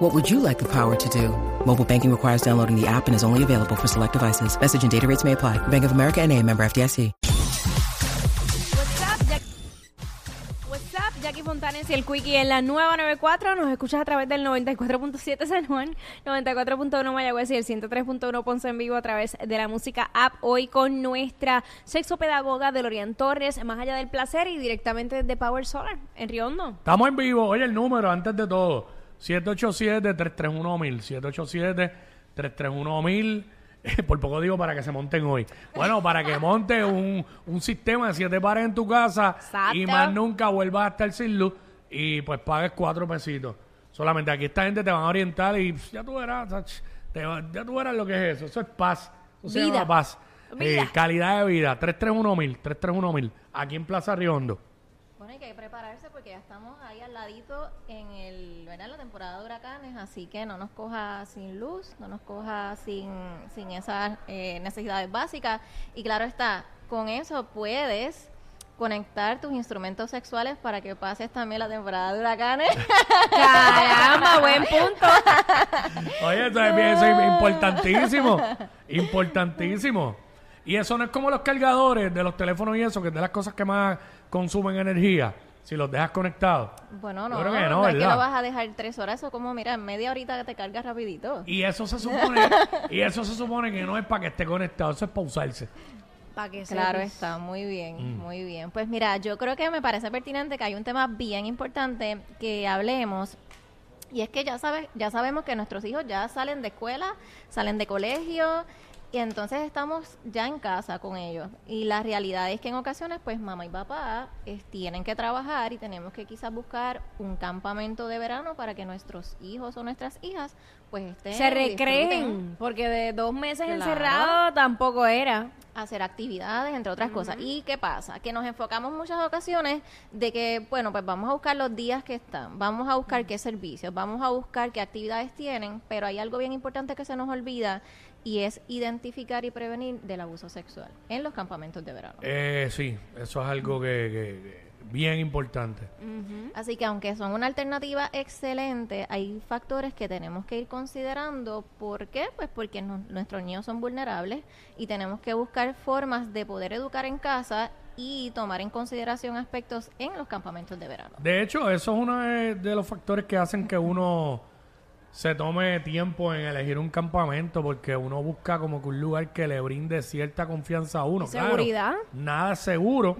What would you like the power to do? Mobile banking requires downloading the app and is only available for select devices. Message and data rates may apply. Bank of America and a member FDIC. What's up, Jack- What's up, Jackie Fontanes y el Quickie en la nueva 94. Nos escuchas a través del 94.7 San Juan, 94.1 Mayagüez y el 103.1 Ponce en vivo a través de la música app. Hoy con nuestra sexopedagoga Delorian Torres, más allá del placer y directamente desde Power Solar en Riondo. Estamos en vivo. Oye, el número, antes de todo. 787-331-1000. 787-331-1000. Por poco digo para que se monten hoy. Bueno, para que monte un, un sistema de siete pares en tu casa Exacto. y más nunca vuelvas a estar sin luz y pues pagues cuatro pesitos. Solamente aquí esta gente te van a orientar y pff, ya tú verás, ach, te va- ya tú verás lo que es eso. Eso es paz. Eso se Vida. llama paz. Vida. Eh, calidad de vida. 331-1000. 331-1000. Aquí en Plaza Riondo. Bueno, hay que prepararse porque ya estamos ahí al ladito en el, ¿verdad? la temporada de huracanes, así que no nos coja sin luz, no nos coja sin, sin esas eh, necesidades básicas. Y claro está, con eso puedes conectar tus instrumentos sexuales para que pases también la temporada de huracanes. Caramba, buen punto. Oye, eso es, bien- eso es importantísimo. Importantísimo. Y eso no es como los cargadores de los teléfonos y eso, que es de las cosas que más consumen energía, si los dejas conectados. bueno, Yo no, creo que no, no es que lo vas a dejar tres horas, eso como, mira, en media horita que te cargas rapidito. Y eso se supone, y eso se supone que no es para que esté conectado, eso es para usarse. Que Claro está, muy bien, muy bien. Pues mira, yo creo que me parece pertinente que hay un tema bien importante que hablemos. Y es que ya sabes, ya sabemos que nuestros hijos ya salen de escuela, salen de colegio y entonces estamos ya en casa con ellos. Y la realidad es que en ocasiones pues mamá y papá eh, tienen que trabajar y tenemos que quizás buscar un campamento de verano para que nuestros hijos o nuestras hijas pues estén Se recreen, porque de dos meses Claro. encerrado tampoco era. hacer actividades, entre otras cosas. ¿Y qué pasa? Que nos enfocamos muchas ocasiones de que, bueno, pues vamos a buscar los días que están, vamos a buscar qué servicios, vamos a buscar qué actividades tienen, pero hay algo bien importante que se nos olvida y es identificar y prevenir del abuso sexual en los campamentos de verano. Eh, sí, eso es algo que, que- que bien importante. Así que aunque son una alternativa excelente, hay factores que tenemos que ir considerando. ¿Por qué? Pues porque no- nuestros niños son vulnerables y tenemos que buscar formas de poder educar en casa y tomar en consideración aspectos en los campamentos de verano. De hecho, eso es uno de, de los factores que hacen que uno se tome tiempo en elegir un campamento porque uno busca como que un lugar que le brinde cierta confianza a uno. Claro, Seguridad. nada seguro,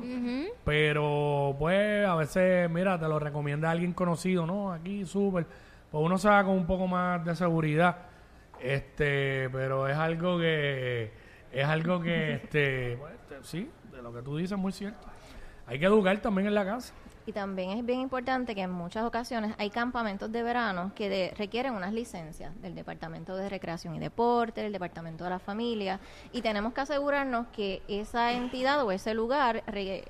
pero pues a veces, mira, te lo recomienda alguien conocido, ¿no? Aquí súper. Pues uno se va con un poco más de seguridad. Este, pero es algo que es algo que este, pues, este, sí, de lo que tú dices es muy cierto. Hay que educar también en la casa. Y también es bien importante que en muchas ocasiones hay campamentos de verano que de- requieren unas licencias del Departamento de Recreación y Deporte, del Departamento de la Familia, y tenemos que asegurarnos que esa entidad o ese lugar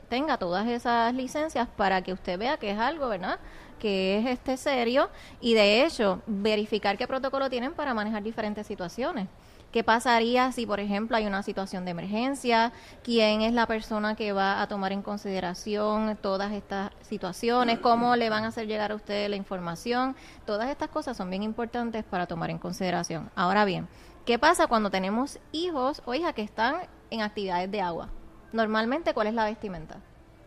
tenga todas esas licencias para que usted vea que es algo, ¿verdad? que es este serio y de hecho verificar qué protocolo tienen para manejar diferentes situaciones. ¿Qué pasaría si, por ejemplo, hay una situación de emergencia? ¿Quién es la persona que va a tomar en consideración todas estas situaciones? ¿Cómo le van a hacer llegar a usted la información? Todas estas cosas son bien importantes para tomar en consideración. Ahora bien, ¿qué pasa cuando tenemos hijos o hijas que están en actividades de agua? Normalmente, ¿cuál es la vestimenta?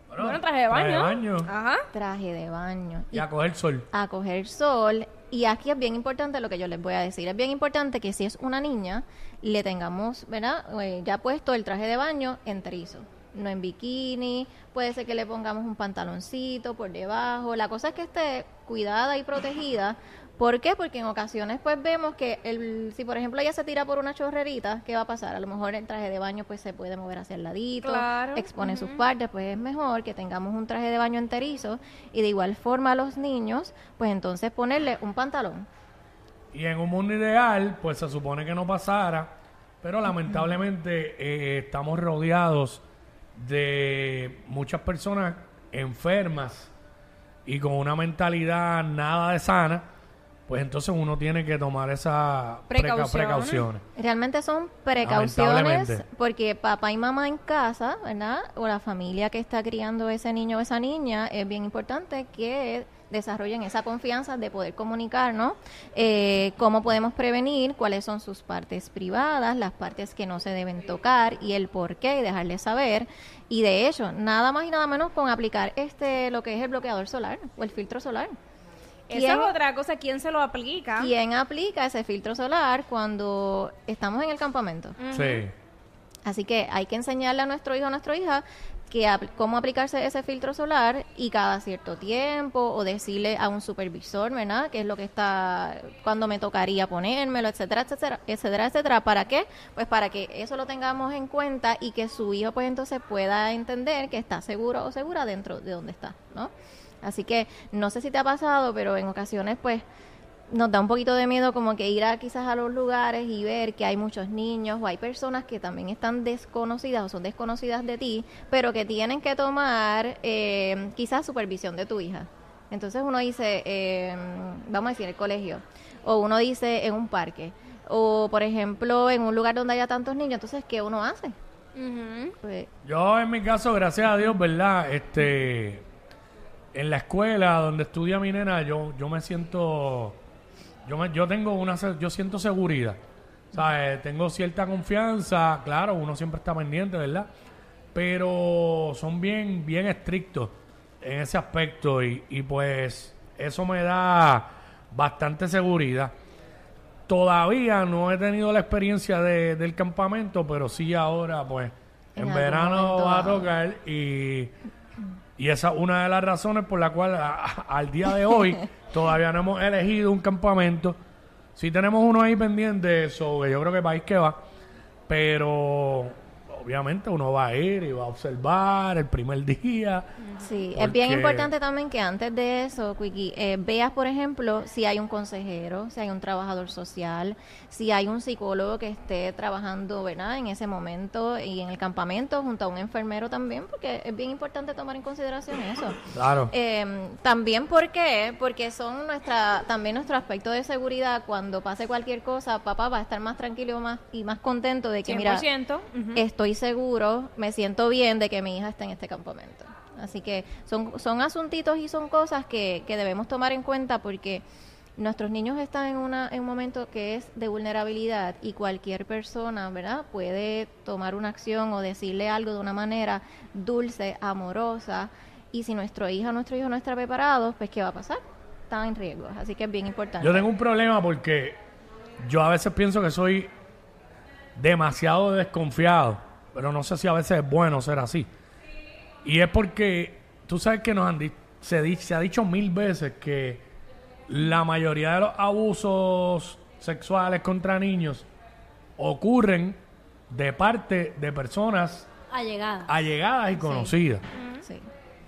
Bueno, traje de baño. Ajá. Traje de baño. Y a coger sol. a coger sol. Y aquí es bien importante lo que yo les voy a decir. Es bien importante que si es una niña, le tengamos, ¿verdad? Eh, ya puesto el traje de baño enterizo. No en bikini, puede ser que le pongamos un pantaloncito por debajo. La cosa es que esté cuidada y protegida. ¿Por qué? Porque en ocasiones pues vemos que el, si por ejemplo ella se tira por una chorrerita, ¿qué va a pasar? A lo mejor el traje de baño pues se puede mover hacia el ladito, Claro, expone sus partes, pues es mejor que tengamos un traje de baño enterizo y de igual forma a los niños, pues entonces ponerle un pantalón. Y en un mundo ideal, pues se supone que no pasara, pero lamentablemente eh, estamos rodeados de muchas personas enfermas y con una mentalidad nada de sana, pues entonces uno tiene que tomar esas preca- Precauciones. precauciones. Realmente son precauciones porque papá y mamá en casa, ¿verdad? O la familia que está criando ese niño o esa niña, es bien importante que desarrollen esa confianza de poder comunicarnos eh, cómo podemos prevenir, cuáles son sus partes privadas, las partes que no se deben tocar y el por qué y dejarles saber. Y de hecho, nada más y nada menos con aplicar este lo que es el bloqueador solar o el filtro solar. Esa ¿Quién- es otra cosa. ¿Quién se lo aplica? ¿Quién aplica ese filtro solar cuando estamos en el campamento? Sí. Así que hay que enseñarle a nuestro hijo a nuestra hija que cómo aplicarse ese filtro solar y cada cierto tiempo o decirle a un supervisor, ¿verdad? Que es lo que está cuando me tocaría ponérmelo, etcétera, etcétera, etcétera, etcétera. ¿Para qué? Pues para que eso lo tengamos en cuenta y que su hijo pues entonces pueda entender que está seguro o segura dentro de donde está, ¿no? Así que no sé si te ha pasado, pero en ocasiones pues nos da un poquito de miedo como que ir a quizás a los lugares y ver que hay muchos niños o hay personas que también están desconocidas o son desconocidas de ti, pero que tienen que tomar eh, quizás supervisión de tu hija. Entonces uno dice, eh, vamos a decir, el colegio, o uno dice en un parque, o por ejemplo en un lugar donde haya tantos niños, entonces ¿qué uno hace? Pues, Yo en mi caso, gracias a Dios, ¿verdad? Este, en la escuela donde estudia mi nena, yo, yo me siento, yo me, yo tengo una, yo siento seguridad, ¿sabes? Tengo cierta confianza, claro, uno siempre está pendiente, ¿verdad? Pero son bien, bien estrictos en ese aspecto y, y pues eso me da bastante seguridad. Todavía no he tenido la experiencia de- del campamento, pero sí ahora, pues, En en, verano va a tocar y, y esa es una de las razones por la cual a- a- al día de hoy todavía no hemos elegido un campamento. Sí tenemos uno ahí pendiente, eso que yo creo que país que va, pero obviamente uno va a ir y va a observar el primer día. Sí, es bien Porque- importante también que antes de eso, Quickie, eh, veas, por ejemplo, si hay un consejero, si hay un trabajador social, si hay un psicólogo que esté trabajando, ¿verdad?, en ese momento y en el campamento junto a un enfermero también, porque es bien importante tomar en consideración eso. Claro. Eh, también, ¿por qué? Porque son nuestra, también nuestro aspecto de seguridad. Cuando pase cualquier cosa, papá va a estar más tranquilo más, y más contento de que, mira, 100%. ujú. estoy seguro, me siento bien de que mi hija está en este campamento. Así que son, son asuntitos y son cosas que, que debemos tomar en cuenta porque nuestros niños están en, una, en un momento que es de vulnerabilidad y cualquier persona, ¿verdad? Puede tomar una acción o decirle algo de una manera dulce, amorosa. Y si nuestro hijo o nuestro hijo no está preparado, pues ¿qué va a pasar? Están en riesgo. Así que es bien importante. Yo tengo un problema porque yo a veces pienso que soy demasiado desconfiado, pero no sé si a veces es bueno ser así. Y es porque tú sabes que nos han di- se, di- se ha dicho mil veces que la mayoría de los abusos sexuales contra niños ocurren de parte de personas Allegada. allegadas y conocidas. Sí.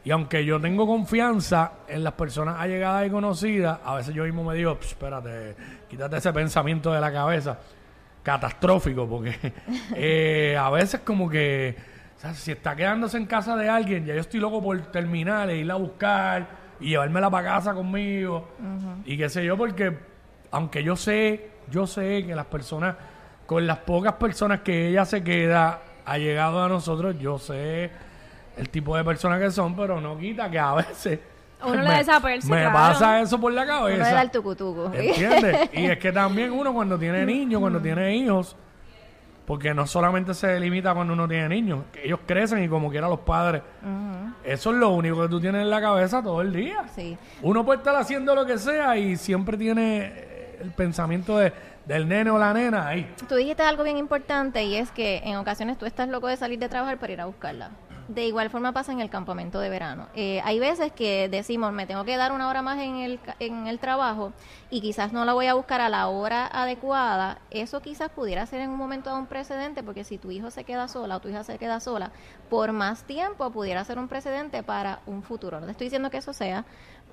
Y aunque yo tengo confianza en las personas allegadas y conocidas, a veces yo mismo me digo, "Psh, espérate, quítate ese pensamiento de la cabeza catastrófico, porque eh, a veces como que, o sea, si está quedándose en casa de alguien, ya yo estoy loco por terminar e irla a buscar y llevármela para casa conmigo. Y qué sé yo, porque aunque yo sé, yo sé que las personas, con las pocas personas que ella se queda allegado a nosotros, yo sé el tipo de personas que son, pero no quita que a veces Uno le da esa perse, me claro. pasa eso por la Uno le cabeza. da el tucutuco. ¿Entiendes? y es que también uno cuando tiene niños, cuando tiene hijos, porque no solamente se limita cuando uno tiene niños, que ellos crecen y como quiera los padres. Eso es lo único que tú tienes en la cabeza todo el día. Sí. Uno puede estar haciendo lo que sea y siempre tiene eh, el pensamiento de, del nene o la nena ahí. Tú dijiste algo bien importante y es que en ocasiones tú estás loco de salir de trabajar para ir a buscarla. De igual forma pasa en el campamento de verano. Eh, hay veces que decimos, me tengo que dar una hora más en el, en el trabajo y quizás no la voy a buscar a la hora adecuada. Eso quizás pudiera ser en un momento un precedente porque si tu hijo se queda sola o tu hija se queda sola por más tiempo pudiera ser un precedente para un futuro. No te estoy diciendo que eso sea,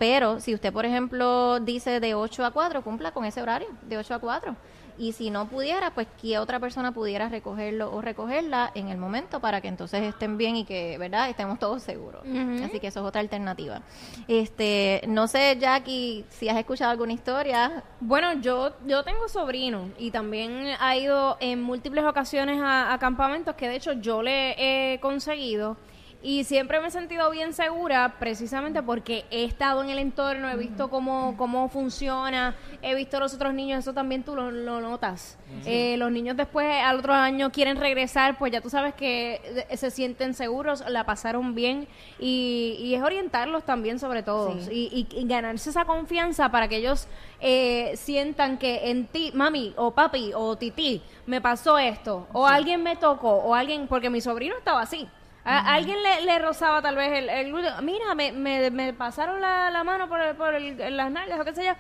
pero si usted, por ejemplo, dice de 8 a 4, cumpla con ese horario, de 8 a 4. y si no pudiera, pues que otra persona pudiera recogerlo o recogerla en el momento para que entonces estén bien y que, ¿verdad?, estemos todos seguros. Así que eso es otra alternativa. Este, no sé, Jackie, si has escuchado alguna historia. Bueno, yo, yo tengo sobrino y también ha ido en múltiples ocasiones a, a campamentos que de hecho yo le he conseguido y siempre me he sentido bien segura precisamente porque he estado en el entorno, he visto cómo, cómo funciona, he visto a los otros niños, eso también tú lo, lo notas. Eh, los niños después al otro año quieren regresar, pues ya tú sabes que eh, se sienten seguros, la pasaron bien y, y es orientarlos también sobre todo. Y, y- y ganarse esa confianza para que ellos eh, sientan que en ti, mami o papi o titi, me pasó esto, o alguien me tocó, o alguien, porque mi sobrino estaba así. Alguien le, le rozaba tal vez el, el. Mira, me, me, me pasaron la, la mano por, por el- las nalgas o qué sé yo.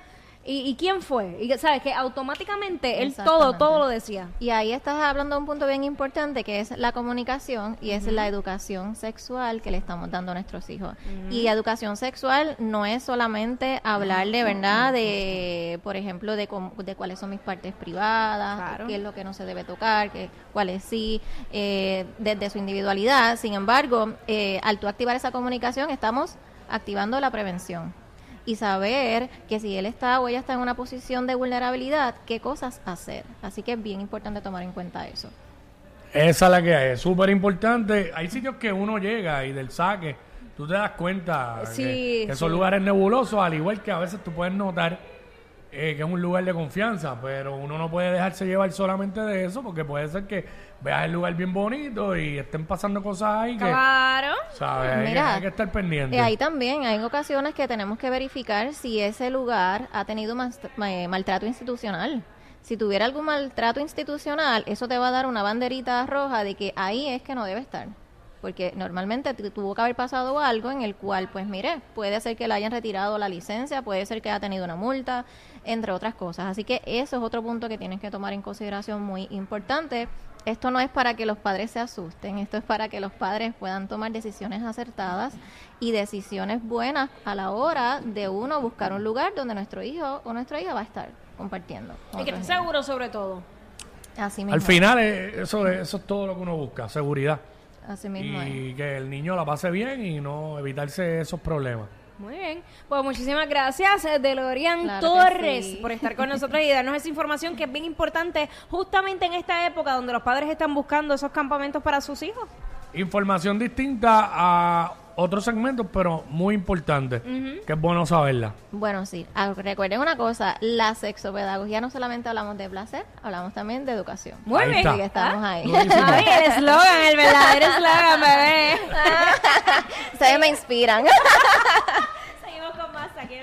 ¿Y, y quién fue? Y sabes que automáticamente él todo, todo lo decía. Y ahí estás hablando de un punto bien importante que es la comunicación y es la educación sexual que le estamos dando a nuestros hijos. Y educación sexual no es solamente hablarle, ¿verdad? De, por ejemplo, de, de cuáles son mis partes privadas, Claro. qué es lo que no se debe tocar, qué, cuáles sí, eh, desde su individualidad. Sin embargo, eh, al tú activar esa comunicación, estamos activando la prevención y saber que si él está o ella está en una posición de vulnerabilidad, qué cosas hacer. Así que es bien importante tomar en cuenta eso. Esa es la que hay, es súper importante. Hay sitios que uno llega y del saque, tú te das cuenta Sí, que, que son lugares nebulosos, al igual que a veces tú puedes notar eh, que es un lugar de confianza, pero uno no puede dejarse llevar solamente de eso, porque puede ser que veas el lugar bien bonito y estén pasando cosas ahí que, Claro. ¿sabes? Hay que- Mira, hay que estar pendiente. Eh, ahí también hay ocasiones que tenemos que verificar si ese lugar ha tenido ma- maltrato institucional. Si tuviera algún maltrato institucional, eso te va a dar una banderita roja de que ahí es que no debe estar. Porque normalmente tu- tuvo que haber pasado algo en el cual, pues mire, puede ser que le hayan retirado la licencia, puede ser que haya tenido una multa, entre otras cosas. Así que eso es otro punto que tienes que tomar en consideración muy importante. Esto no es para que los padres se asusten, esto es para que los padres puedan tomar decisiones acertadas y decisiones buenas a la hora de uno buscar un lugar donde nuestro hijo o nuestra hija va a estar compartiendo. Y que esté seguro sobre todo. Así mismo. Al final, eh, eso, es- eso es todo lo que uno busca, seguridad. Así mismo es. Y que el niño la pase bien y no evitarse esos problemas. Muy bien. Pues muchísimas gracias, eh, Delorian Claro Torres, sí. por estar con nosotros y darnos esa información que es bien importante justamente en esta época donde los padres están buscando esos campamentos para sus hijos. Información distinta a otros segmentos, pero muy importante, que es bueno saberla. Bueno, sí. Ah, recuerden una cosa, la sexopedagogía no solamente hablamos de placer, hablamos también de educación. Muy Ahí bien. está. Así que estamos ahí. Ay, el eslogan, el verdadero eslogan, bebé. Ustedes me inspiran. Seguimos con más aquí en.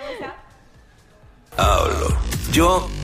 Hablo. Yo